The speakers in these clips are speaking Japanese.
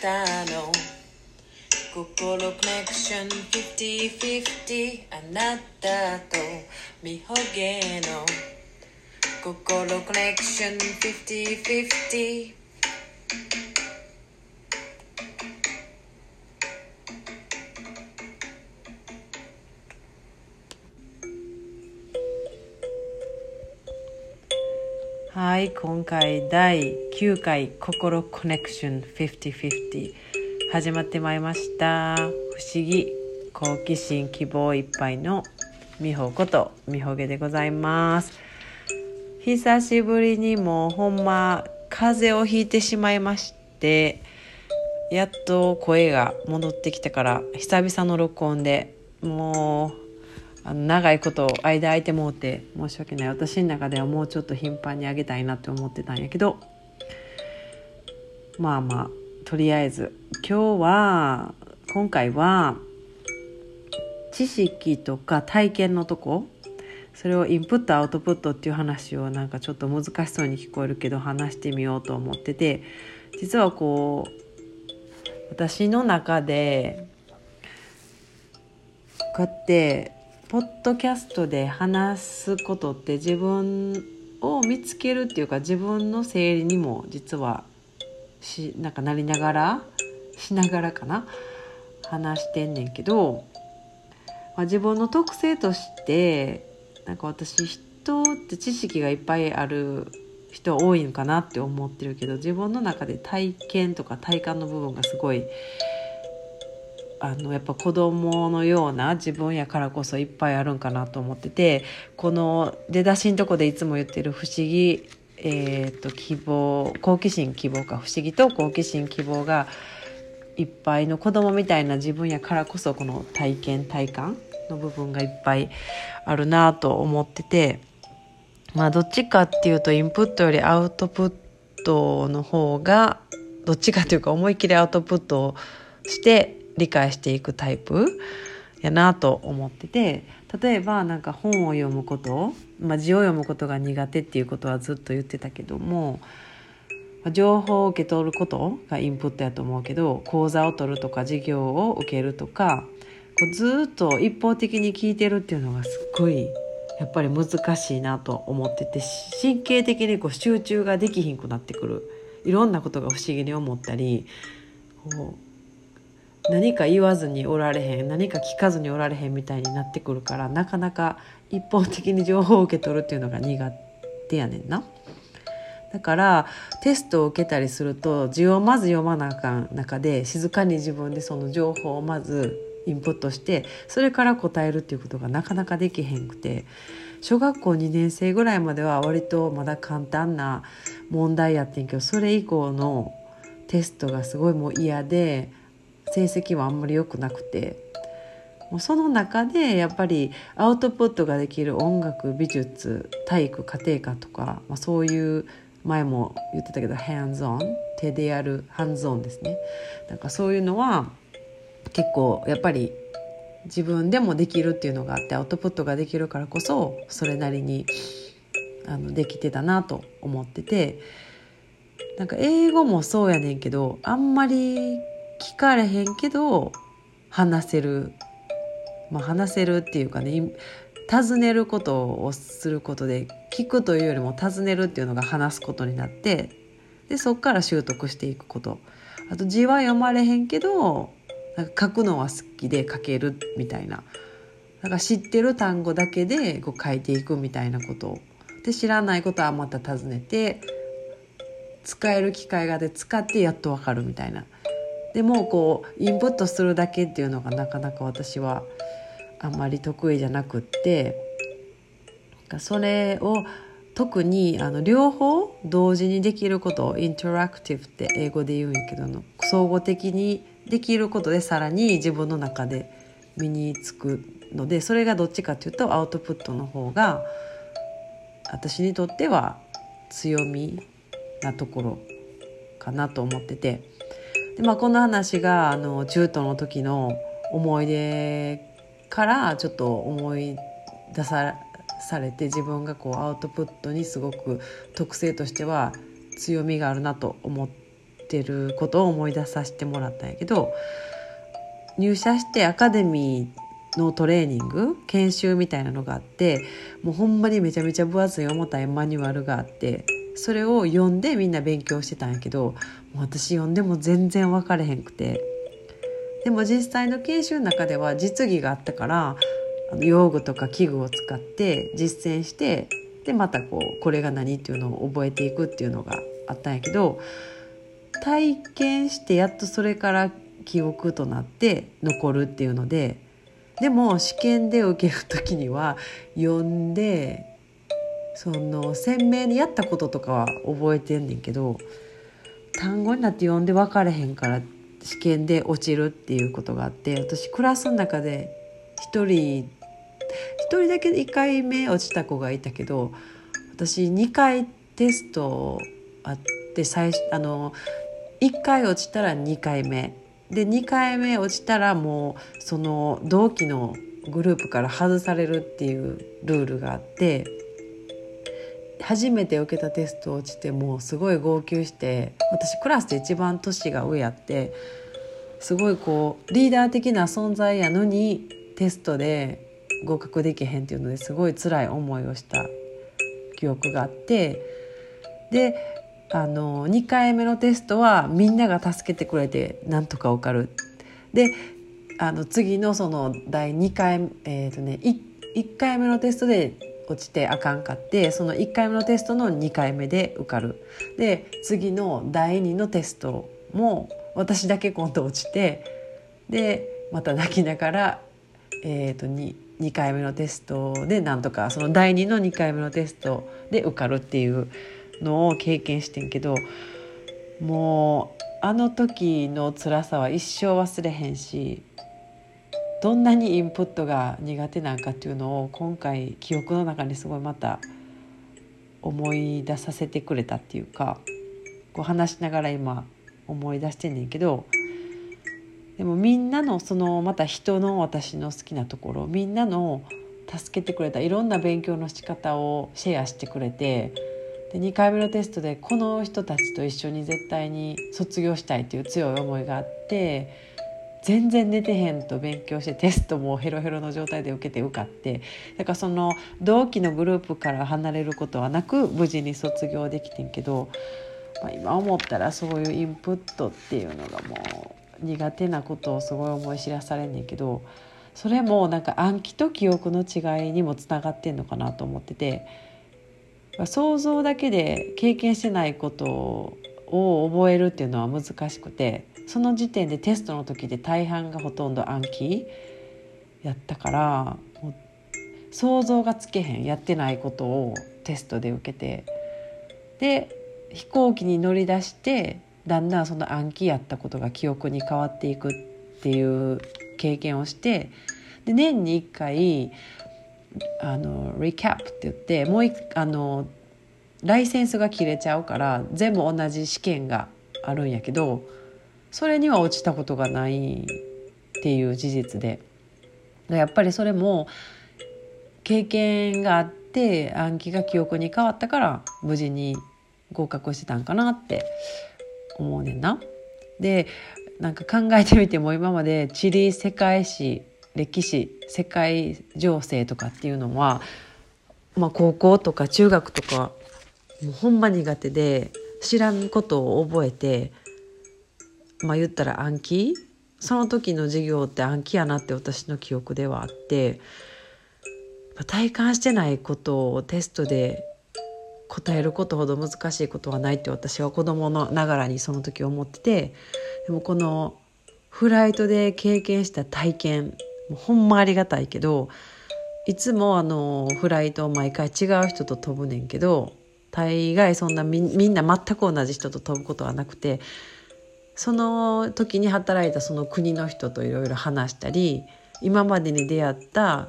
たの心コネクション50-50あなたとみほげの心コネクション50-50はい今回第9回心コネクション50-50始まってまいりました。不思議好奇心希望いっぱいの美穂こと美穂毛でございます。久しぶりにもうほんま風邪をひいてしまいましてやっと声が戻ってきたから久々の録音でもうあの長いこと間空いてもうて申し訳ない。私の中ではもうちょっと頻繁にあげたいなって思ってたんやけどまあまあとりあえず今日は今回は知識とか体験のとこそれをインプットアウトプットっていう話をなんかちょっと難しそうに聞こえるけど話してみようと思ってて実はこう私の中でこうやってポッドキャストで話すことって自分を見つけるっていうか自分の整理にも実はしなんかなりながらしながらかな？話してんねんけど、まあ、自分の特性としてなんか私人って知識がいっぱいある人多いのかなって思ってるけど自分の中で体験とか体感の部分がすごいあのやっぱ子供のような自分やからこそいっぱいあるんかなと思っててこの出だしのとこでいつも言ってる不思議、えーと、希望好奇心希望か不思議と好奇心希望がいっぱいの子供みたいな自分やからこそこの体験体感の部分がいっぱいあるなと思っててまあどっちかっていうとインプットよりアウトプットの方がどっちかというか思いっきりアウトプットをして理解していくタイプ？やなと思ってて例えばなんか本を読むこと、まあ、字を読むことが苦手っていうことはずっと言ってたけども情報を受け取ることがインプットやと思うけど講座を取るとか授業を受けるとかこうずっと一方的に聞いてるっていうのがすっごいやっぱり難しいなと思ってて神経的にこう集中ができひんくなってくる。いろんなことが不思議に思ったりこう何か言わずにおられへん何か聞かずにおられへんみたいになってくるからなかなか一方的に情報を受け取るっていうのが苦手やねんな。だからテストを受けたりすると字をまず読まなあかん中で静かに自分でその情報をまずインプットしてそれから答えるっていうことがなかなかできへんくて小学校2年生ぐらいまでは割とまだ簡単な問題やってんけどそれ以降のテストがすごいもう嫌で成績はあんまり良くなくて。もうその中でやっぱりアウトプットができる音楽美術体育家庭科とか、まあ、そういう前も言ってたけどハンズオン手でやるハンズオンですね。なんかそういうのは結構やっぱり自分でもできるっていうのがあってアウトプットができるからこそそれなりにあのできてたなと思ってて。なんか英語もそうやねんけどあんまり聞かれへんけど話せる、まあ、話せるっていうかね尋ねることをすることで聞くというよりも尋ねるっていうのが話すことになってでそっから習得していくこと。あと字は読まれへんけどなんか書くのは好きで書けるみたいな。なんか知ってる単語だけでこう書いていくみたいなこと。で知らないことはまた尋ねて使える機会がで使ってやっと分かるみたいな。でもこうインプットするだけっていうのがなかなか私はあんまり得意じゃなくってそれを特にあの両方同時にできることインタラクティブって英語で言うんやけどの総合的にできることでさらに自分の中で身につくのでそれがどっちかっていうとアウトプットの方が私にとっては強みなところかなと思ってて。で、まあ、この話があの中途の時の思い出からちょっと思い出さされて自分がこうアウトプットにすごく特性としては強みがあるなと思ってることを思い出させてもらったんやけど入社してアカデミーのトレーニング研修みたいなのがあってもうほんまにめちゃめちゃ分厚い重たいマニュアルがあってそれを読んでみんな勉強してたんやけどもう私読んでも全然分かれへんくて。でも実際の研修の中では実技があったから用具とか器具を使って実践してでまたこうこれが何っていうのを覚えていくっていうのがあったんやけど体験してやっとそれから記憶となって残るっていうのででも試験で受ける時には読んでその鮮明にやったこととかは覚えてんねんけど単語になって読んで分かれへんから試験で落ちるっていうことがあって私クラスの中で1人1人だけ1回目落ちた子がいたけど私2回テストあって最初あの1回落ちたら2回目。で2回目落ちたらもうその同期のグループから外されるっていうルールがあって初めて受けたテスト落ちてもうすごい号泣して私クラスで一番年が上やってすごいこうリーダー的な存在やのにテストで合格できへんっていうのですごい辛い思いをした記憶があってであの2回目のテストはみんなが助けてくれてなんとか受かる。であの次のその第2回えっ、ー、とね 1, 1回目のテストで落ちてあかんかってその1回目のテストの2回目で受かる。で次の第2のテストも私だけ今度落ちてでまた泣きながら、えーと、と 2, 2回目のテストでなんとかその第2の2回目のテストで受かるっていうのを経験してんけどもうあの時の辛さは一生忘れへんしどんなにインプットが苦手なんかっていうのを今回記憶の中にすごいまた思い出させてくれたっていうかこう話しながら今思い出してんねんけどでもみんなのそのまた人の私の好きなところみんなの助けてくれたいろんな勉強の仕方をシェアしてくれてで2回目のテストでこの人たちと一緒に絶対に卒業したいっていう強い思いがあって全然寝てへんと勉強してテストもヘロヘロの状態で受けて受かってだからその同期のグループから離れることはなく無事に卒業できてんけど、まあ、今思ったらそういうインプットっていうのがもう苦手なことをすごい思い知らされんねんけどそれもなんか暗記と記憶の違いにもつながってんのかなと思ってて想像だけで経験してないことを覚えるっていうのは難しくてその時点でテストの時で大半がほとんど暗記やったから想像がつけへんやってないことをテストで受けて。で飛行機に乗り出してだんだんその暗記やったことが記憶に変わっていくっていう経験をしてで年に1回あのリキャップって言ってもう一あのライセンスが切れちゃうから全部同じ試験があるんやけどそれには落ちたことがないっていう事実でやっぱりそれも経験があって暗記が記憶に変わったから無事に合格してたんかなって思うねんな。でなんか考えてみても今まで地理世界史歴史世界情勢とかっていうのは、まあ、高校とか中学とかもうほんま苦手で知らんことを覚えてまあ言ったら暗記？その時の授業って暗記やなって私の記憶ではあってまあ体感してないことをテストで答えることほど難しいことはないって私は子供のながらにその時思っててでもこのフライトで経験した体験もうほんまありがたいけどいつもあのフライトを毎回違う人と飛ぶねんけど大概そんなみんな全く同じ人と飛ぶことはなくてその時に働いたその国の人といろいろ話したり今までに出会った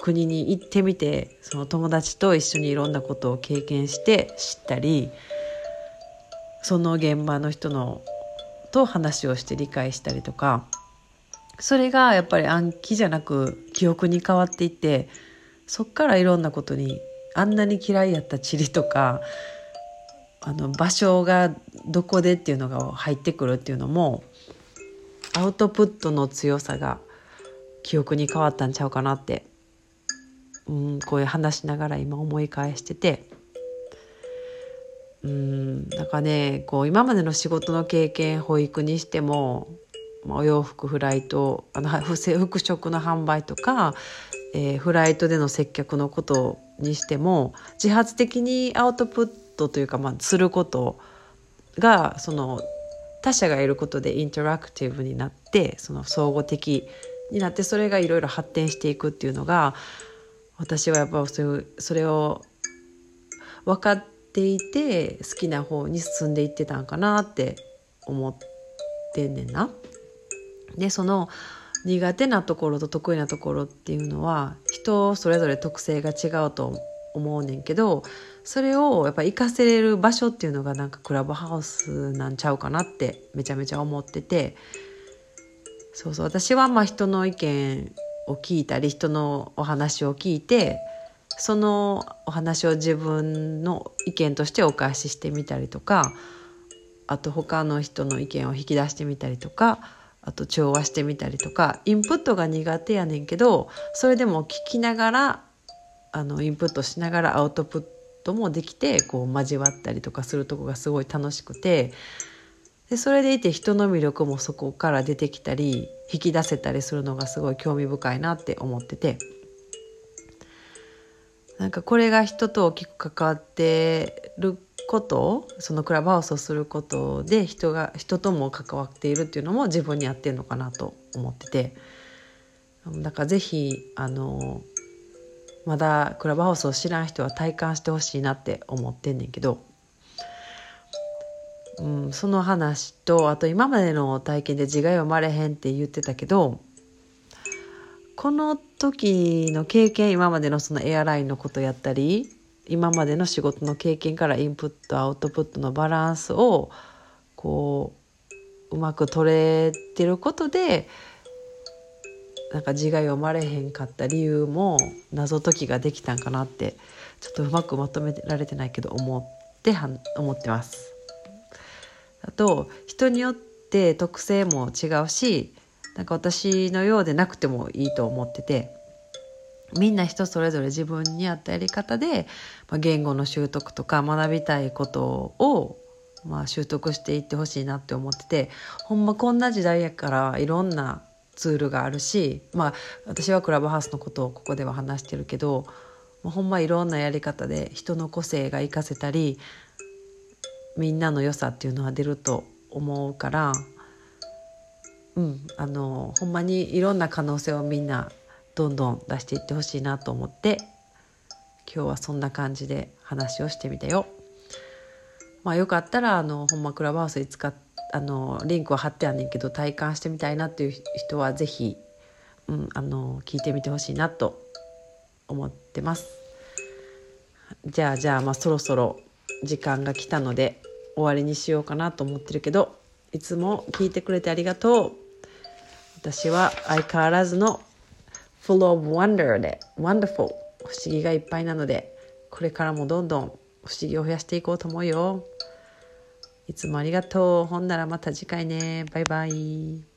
国に行ってみてその友達と一緒にいろんなことを経験して知ったりその現場の人のと話をして理解したりとかそれがやっぱり暗記じゃなく記憶に変わっていってそっからいろんなことにあんなに嫌いやった地理とかあの場所がどこでっていうのが入ってくるっていうのもアウトプットの強さが記憶に変わったんちゃうかなって、うん、こういう話しながら今思い返してて。うんなんかねこう今までの仕事の経験保育にしてもお洋服フライトあの服飾の販売とか、えー、フライトでの接客のことにしても自発的にアウトプットというか、まあ、することがその他者がいることでインタラクティブになってその総合的になってそれがいろいろ発展していくっていうのが私はやっぱそれそれを分かっていて好きな方に進んでいってたんかなって思ってんねんな。でその苦手なところと得意なところっていうのは人それぞれ特性が違うと思うねんけどそれをやっぱ活かせれる場所っていうのがなんかクラブハウスなんちゃうかなってめちゃめちゃ思ってて。そうそう。私はまあ人の意見を聞いたり人のお話を聞いてそのお話を自分の意見としてお返ししてみたりとかあと他の人の意見を引き出してみたりとかあと調和してみたりとかインプットが苦手やねんけどそれでも聞きながらあのインプットしながらアウトプットもできてこう交わったりとかするとこがすごい楽しくてでそれでいて人の魅力もそこから出てきたり引き出せたりするのがすごい興味深いなって思ってて。なんかこれが人と大きく関わってることそのクラブハウスをすることで人が人とも関わっているっていうのも自分に合ってるのかなと思ってて。だから是非あのまだクラブハウスを知らん人は体感してほしいなって思ってんねんけど、うん、その話とあと今までの体験で字が読まれへんって言ってたけどこの時の経験今までのそのエアラインのことやったり今までの仕事の経験からインプットアウトプットのバランスをこううまく取れてることでなんか字が読まれへんかった理由も謎解きができたんかなってちょっとうまくまとめられてないけど思っては思ってます。あと人によって特性も違うしなんか私のようでなくてもいいと思っててみんな人それぞれ自分に合ったやり方で、まあ、言語の習得とか学びたいことを、まあ、習得していってほしいなって思っててほんまこんな時代やからいろんなツールがあるしまあ私はクラブハウスのことをここでは話してるけどほんまいろんなやり方で人の個性が生かせたりみんなの良さっていうのは出ると思うからうんあのほんまにいろんな可能性をみんなどんどん出していってほしいなと思って今日はそんな感じで話をしてみたよ。まあ、よかったらあのほんまクラブハウスに使っあのリンクは貼ってあんねんけど体感してみたいなっていう人は是非、うん、あの聞いてみてほしいなと思ってます。じゃあじゃあまあそろそろ時間が来たので終わりにしようかなと思ってるけどいつも聞いてくれてありがとう。私は相変わらずの full of wonder で wonderful 不思議がいっぱいなのでこれからもどんどん不思議を増やしていこうと思うよいつもありがとう。ほんならまた次回ね。バイバイ。